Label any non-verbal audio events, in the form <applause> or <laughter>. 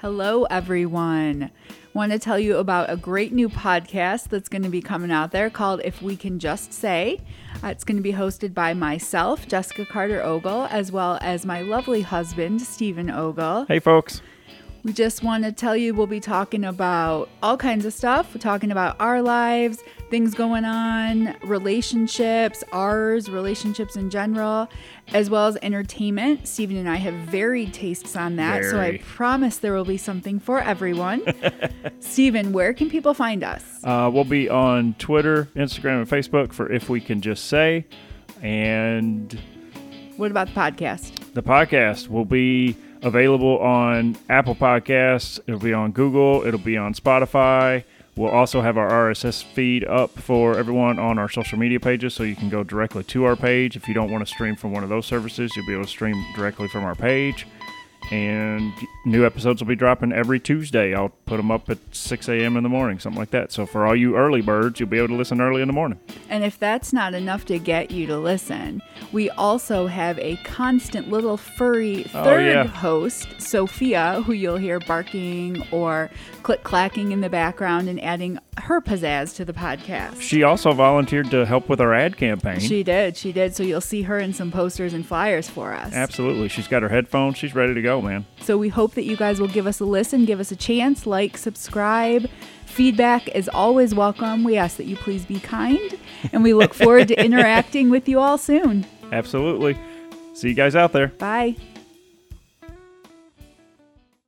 Hello, everyone. Want to tell you about a great new podcast that's going to be coming out there called If We Can Just Say. Uh, it's going to be hosted by myself, Jessica Carter Ogle, as well as my lovely husband, Stephen Ogle. Hey, folks. We just want to tell you we'll be talking about all kinds of stuff. We're talking about our lives, things going on, relationships, ours, relationships in general, as well as entertainment. Stephen and I have varied tastes on that, so I promise there will be something for everyone. <laughs> Stephen, where can people find us? Uh, we'll be on Twitter, Instagram, and Facebook for If We Can Just Say. And What about the podcast? the podcast will be available on Apple Podcasts. It'll be on Google. It'll be on Spotify. We'll also have our RSS feed up for everyone on our social media pages, so you can go directly to our page. If you don't want to stream from one of those services, you'll be able to stream directly from our page. And new episodes will be dropping every Tuesday. I'll put them up at 6 a.m. in the morning, something like that. So for all you early birds, you'll be able to listen early in the morning. And if that's not enough to get you to listen, we also have a constant little furry Oh, third yeah. host, Sophia, who you'll hear barking or click clacking in the background and adding her pizzazz to the podcast. She also volunteered to help with our ad campaign. She did, she did. So you'll see her in some posters and flyers for us. Absolutely. She's got her headphones. She's ready to go, man. So we hope that you guys will give us a listen, give us a chance, like, subscribe. Feedback is always welcome. We ask that you please be kind, and we look forward to <laughs> interacting with you all soon. Absolutely. See you guys out there. Bye.